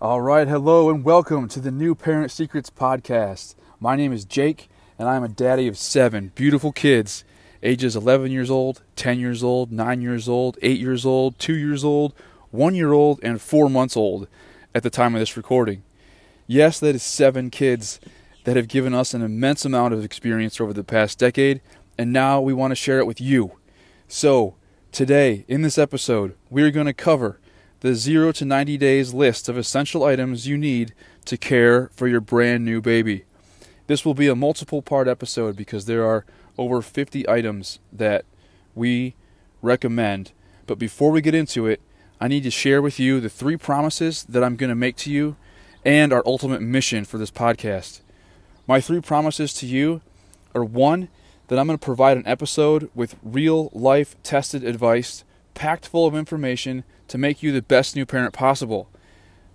All right, hello and welcome to the New Parent Secrets podcast. My name is Jake, and I'm a daddy of seven beautiful kids, ages 11 years old, 10 years old, 9 years old, 8 years old, 2 years old, 1 year old, and 4 months old at the time of this recording. Yes, that is seven kids that have given us an immense amount of experience over the past decade, and now we want to share it with you. So, today, in this episode, we're going to cover the 0 to 90 days list of essential items you need to care for your brand new baby. This will be a multiple part episode because there are over 50 items that we recommend. But before we get into it, I need to share with you the three promises that I'm going to make to you and our ultimate mission for this podcast. My three promises to you are one, that I'm going to provide an episode with real life tested advice packed full of information to make you the best new parent possible.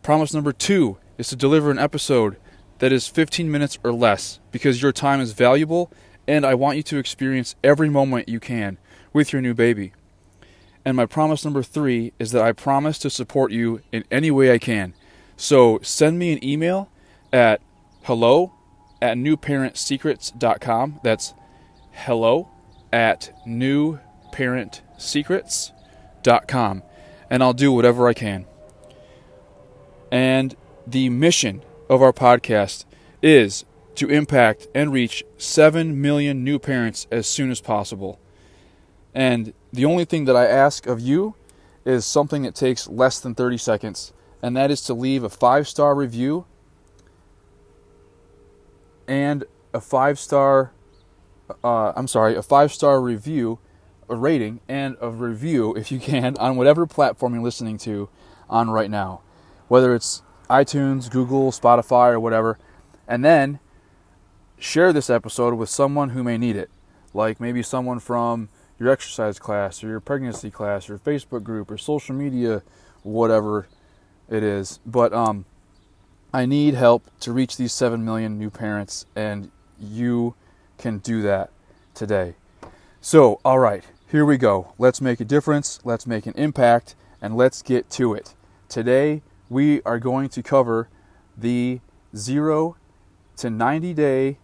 Promise number two is to deliver an episode that is 15 minutes or less because your time is valuable and I want you to experience every moment you can with your new baby. And my promise number three is that I promise to support you in any way I can. So send me an email at hello at newparentsecrets.com. That's hello at newparentsecrets.com and I'll do whatever I can. And the mission of our podcast is to impact and reach 7 million new parents as soon as possible. And the only thing that I ask of you is something that takes less than 30 seconds, and that is to leave a five star review and a five star, uh, I'm sorry, a five star review a rating and a review, if you can, on whatever platform you're listening to on right now, whether it's iTunes, Google, Spotify, or whatever. And then share this episode with someone who may need it, like maybe someone from your exercise class or your pregnancy class or Facebook group or social media, whatever it is. But um, I need help to reach these 7 million new parents, and you can do that today. So, all right, here we go. Let's make a difference, let's make an impact, and let's get to it. Today, we are going to cover the 0 to 90 day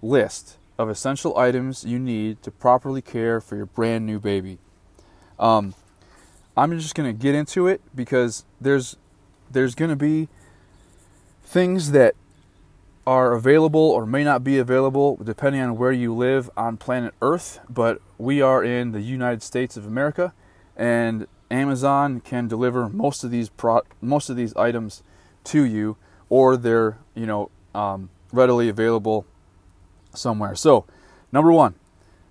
list of essential items you need to properly care for your brand new baby. Um, I'm just going to get into it because there's there's going to be things that are available or may not be available depending on where you live on planet Earth, but we are in the United States of America and Amazon can deliver most of these pro- most of these items to you or they're, you know, um, readily available somewhere. So, number 1,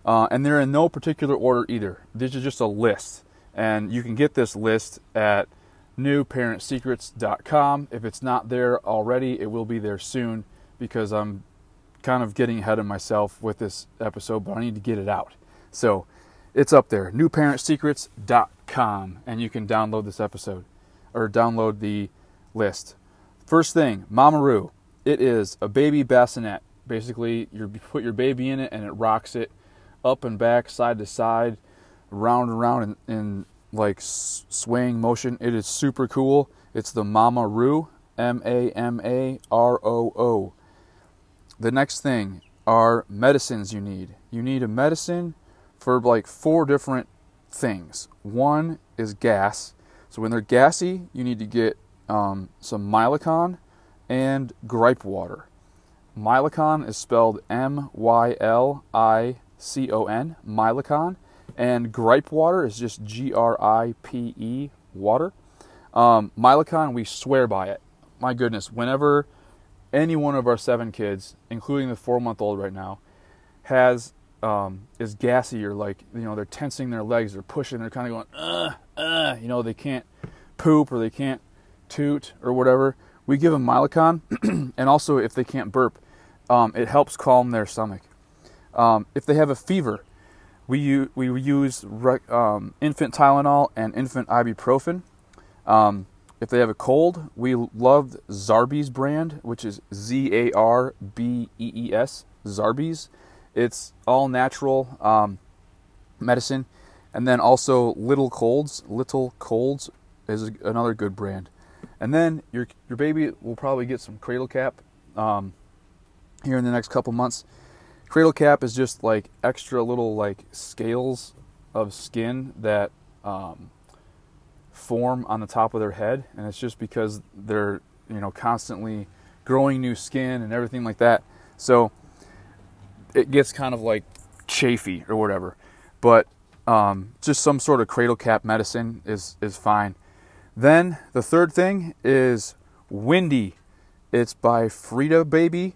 uh, and they're in no particular order either. This is just a list. And you can get this list at newparentsecrets.com. If it's not there already, it will be there soon because I'm kind of getting ahead of myself with this episode, but I need to get it out. So it's up there, newparentsecrets.com, and you can download this episode or download the list. First thing, Mamaroo. It is a baby bassinet. Basically, you put your baby in it and it rocks it up and back, side to side, round and round in, in like swaying motion. It is super cool. It's the Mamaroo, M A M A R O O. The next thing are medicines you need. You need a medicine for like four different things. One is gas. So when they're gassy, you need to get um, some Mylicon and gripe water. Mylicon is spelled M Y L I C O N, Mylicon, and gripe water is just G R I P E water. Um, we swear by it. My goodness, whenever any one of our seven kids, including the four month old right now, has um, is gassy or like you know they're tensing their legs, they're pushing, they're kind of going uh uh, you know they can't poop or they can't toot or whatever. We give them Mylicon, and also if they can't burp, um, it helps calm their stomach. Um, if they have a fever, we use, we use um, infant Tylenol and infant ibuprofen. If they have a cold, we love Zarbee's brand, which is Z A R B E E S, Zarbee's. It's all natural um, medicine. And then also Little Colds. Little Colds is another good brand. And then your your baby will probably get some cradle cap um, here in the next couple months. Cradle cap is just like extra little like scales of skin that um, form on the top of their head, and it's just because they're you know constantly growing new skin and everything like that. So it gets kind of like chafy or whatever. But um, just some sort of cradle cap medicine is is fine. Then the third thing is Windi. It's by Frida Baby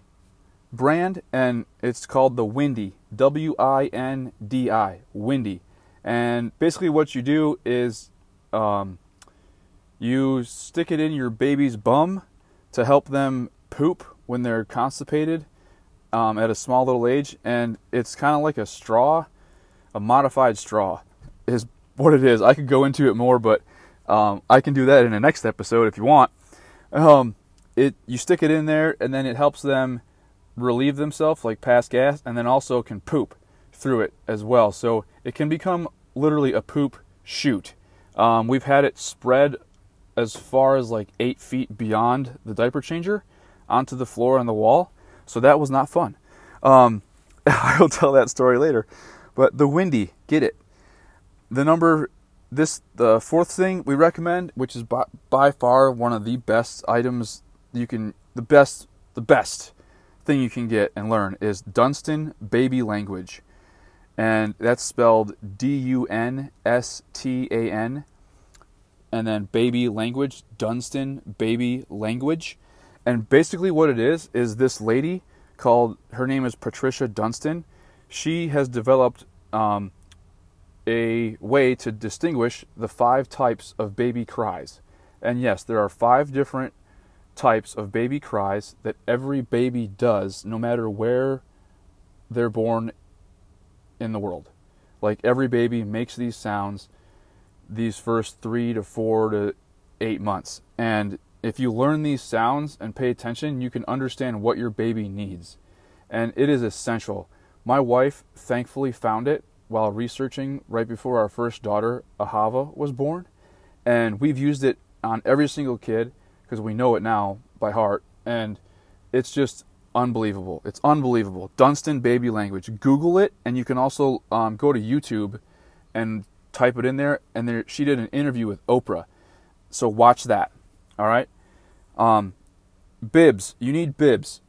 brand and it's called the Windi. W I N D I. Windi. And basically, what you do is um, you stick it in your baby's bum to help them poop when they're constipated um, at a small little age, and it's kind of like a straw, a modified straw, is what it is. I could go into it more, but um, I can do that in the next episode if you want. Um, it you stick it in there, and then it helps them relieve themselves, like pass gas, and then also can poop through it as well. So it can become literally a poop chute. Um, we've had it spread as far as like eight feet beyond the diaper changer onto the floor and the wall so that was not fun. Um, I'll tell that story later. But the Windi, get it. The number, this the fourth thing we recommend, which is by, by far one of the best items you can, the best, the best thing you can get and learn is Dunstan Baby Language, and that's spelled D U N S T A N, and then Baby Language, Dunstan Baby Language. And basically, what it is is this lady called her name is Patricia Dunstan. She has developed um, a way to distinguish the five types of baby cries. And yes, there are five different types of baby cries that every baby does, no matter where they're born in the world. Like every baby makes these sounds these first three to four to eight months. And if you learn these sounds and pay attention, you can understand what your baby needs. And it is essential. My wife thankfully found it while researching right before our first daughter, Ahava, was born. And we've used it on every single kid because we know it now by heart. And it's just unbelievable. It's unbelievable. Dunstan Baby Language. Google it, and you can also um, go to YouTube and type it in there. And there, she did an interview with Oprah. So watch that. All right. Um, bibs. You need bibs.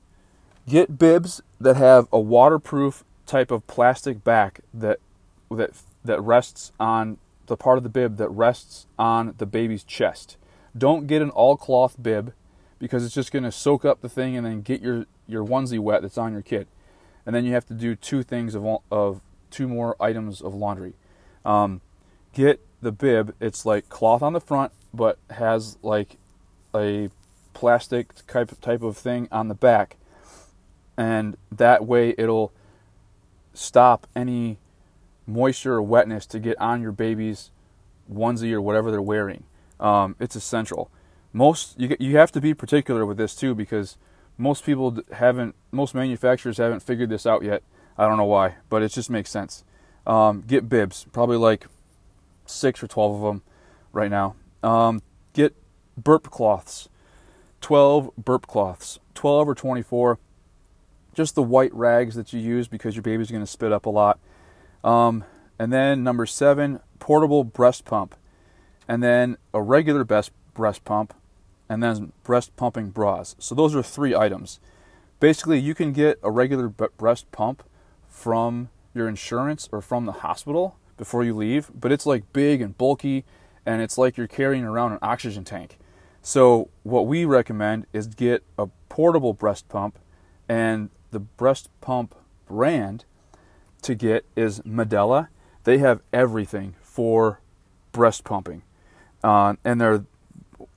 Get bibs that have a waterproof type of plastic back that that that rests on the part of the bib that rests on the baby's chest. Don't get an all cloth bib because it's just going to soak up the thing and then get your your onesie wet that's on your kid. And then you have to do two things of of two more items of laundry. Um, get the bib. It's like cloth on the front, but has like a plastic type type of thing on the back, and that way it'll stop any moisture or wetness to get on your baby's onesie or whatever they're wearing. Um, it's essential. Most you you have to be particular with this too because most people haven't, most manufacturers haven't figured this out yet. I don't know why, but it just makes sense. Um, get bibs, probably like six or twelve of them right now. Um, get burp cloths. 12 burp cloths, 12 or 24. Just the white rags that you use because your baby's going to spit up a lot. Um, and then number seven, portable breast pump. And then a regular best breast pump. And then breast pumping bras. So those are three items. Basically, you can get a regular breast pump from your insurance or from the hospital before you leave, but it's like big and bulky and it's like you're carrying around an oxygen tank. So, what we recommend is get a portable breast pump, and the breast pump brand to get is Medela. They have everything for breast pumping, uh, and they're,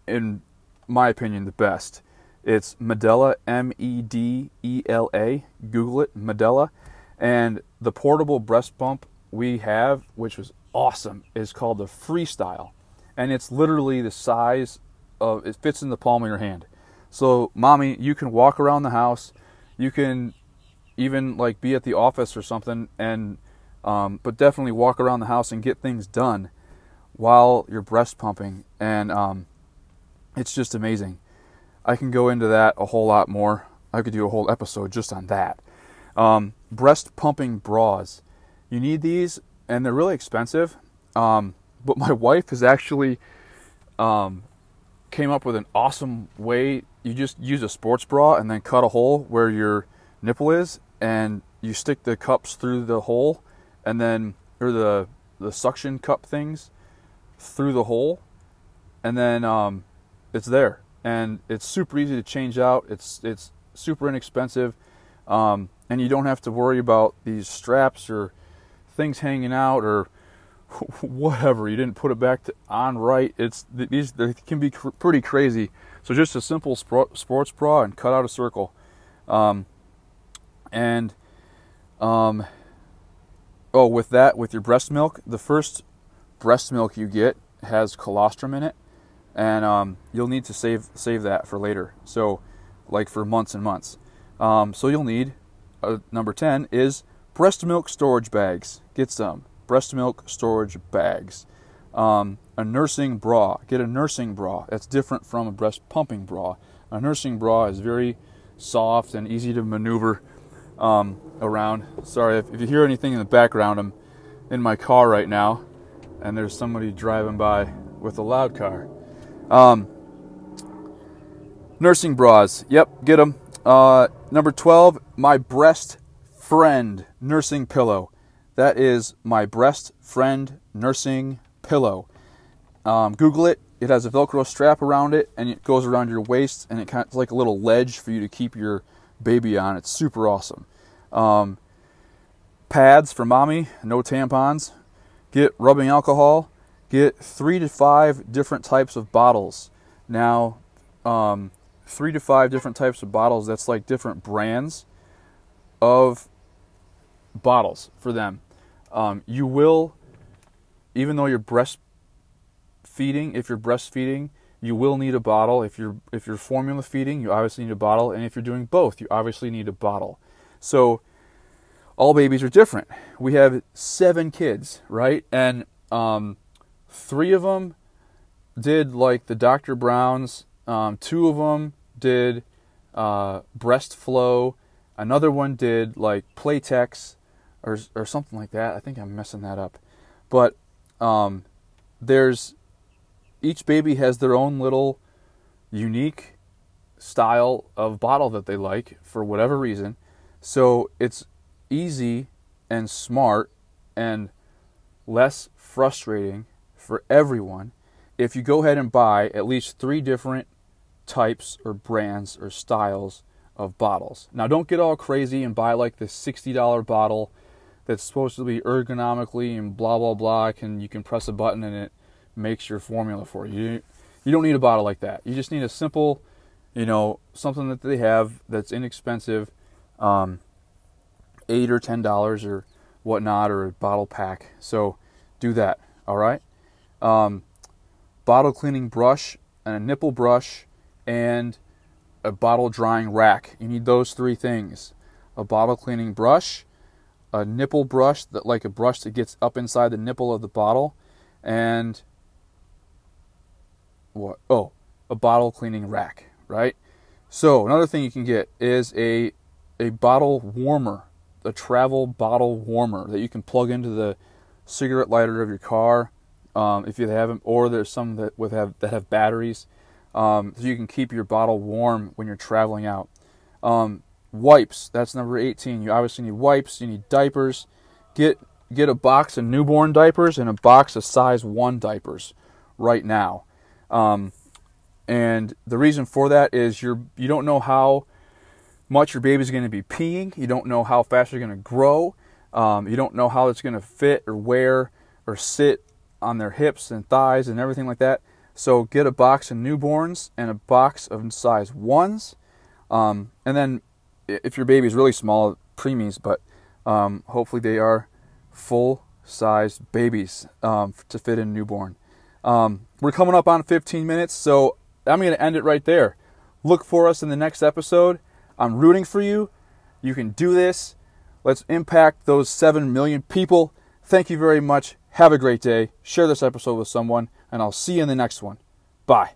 in my opinion, the best. It's Medela, M E D E L A. Google it, Medela. And the portable breast pump we have, which was awesome, is called the Freestyle. And it's literally the size of it fits in the palm of your hand. So, mommy, you can walk around the house. You can even like be at the office or something, and um, but definitely walk around the house and get things done while you're breast pumping. And um, it's just amazing. I can go into that a whole lot more. I could do a whole episode just on that. Um, breast pumping bras. You need these, and they're really expensive. Um, but my wife has actually um, came up with an awesome way. You just use a sports bra and then cut a hole where your nipple is, and you stick the cups through the hole, and then or the the suction cup things through the hole, and then um, it's there, and it's super easy to change out. It's it's super inexpensive, um, and you don't have to worry about these straps or things hanging out or whatever. You didn't put it back to, on right. It's these they can be cr- pretty crazy. So just a simple sports bra and cut out a circle, um, and um, oh, with that, with your breast milk, the first breast milk you get has colostrum in it, and um, you'll need to save save that for later. So, like for months and months. Um, so you'll need uh, number ten is breast milk storage bags. Get some breast milk storage bags. Um, a nursing bra. Get a nursing bra. That's different from a breast pumping bra. A nursing bra is very soft and easy to maneuver um, around. Sorry if, if, you hear anything in the background. I'm in my car right now, and there's somebody driving by with a loud car. Um, nursing bras. Yep, get them. Uh, number 12, my Brest Friend nursing pillow. That is my Brest Friend nursing pillow. Um, Google it. It has a Velcro strap around it, and it goes around your waist, and it kind of, it's like a little ledge for you to keep your baby on. It's super awesome. Um, pads for mommy, no tampons. Get rubbing alcohol. Get three to five different types of bottles. Now, um, three to five different types of bottles. That's like different brands of bottles for them. Um, you will, even though you're breastfeeding, if you're breastfeeding, you will need a bottle. If you're if you're formula feeding, you obviously need a bottle, and if you're doing both, you obviously need a bottle. So all babies are different. We have seven kids, right? And um, three of them did like the Dr. Brown's. Um, two of them did uh, Breastflow. Another one did like Playtex or or something like that. I think I'm messing that up. But um, there's each baby has their own little unique style of bottle that they like for whatever reason. So it's easy and smart and less frustrating for everyone if you go ahead and buy at least three different types or brands or styles of bottles. Now, don't get all crazy and buy like the $60 bottle that's supposed to be ergonomically and blah blah blah. Can you can press a button and it makes your formula for you. You don't need a bottle like that. You just need a simple, you know, something that they have that's inexpensive, um, eight or ten dollars or whatnot, or a bottle pack. So do that. All right. Um, bottle cleaning brush and a nipple brush and a bottle drying rack. You need those three things: a bottle cleaning brush, a nipple brush that like a brush that gets up inside the nipple of the bottle and what? Oh a bottle cleaning rack right? So another thing you can get is a a bottle warmer a travel bottle warmer that you can plug into the cigarette lighter of your car um, if you have them or there's some that with have that have batteries um, so you can keep your bottle warm when you're traveling out um, Wipes, that's number 18. You obviously need wipes, you need diapers. Get get a box of newborn diapers and a box of size 1 diapers right now. Um, and the reason for that is you're you don't know how much your baby's going to be peeing. You don't know how fast they're going to grow. Um, you don't know how it's going to fit or wear or sit on their hips and thighs and everything like that. So get a box of newborns and a box of size ones, um, and then if your baby is really small, preemies, but um, hopefully they are full size babies um, to fit in newborn. Um, we're coming up on 15 minutes, so I'm going to end it right there. Look for us in the next episode. I'm rooting for you. You can do this. Let's impact those 7 million people. Thank you very much. Have a great day. Share this episode with someone, and I'll see you in the next one. Bye.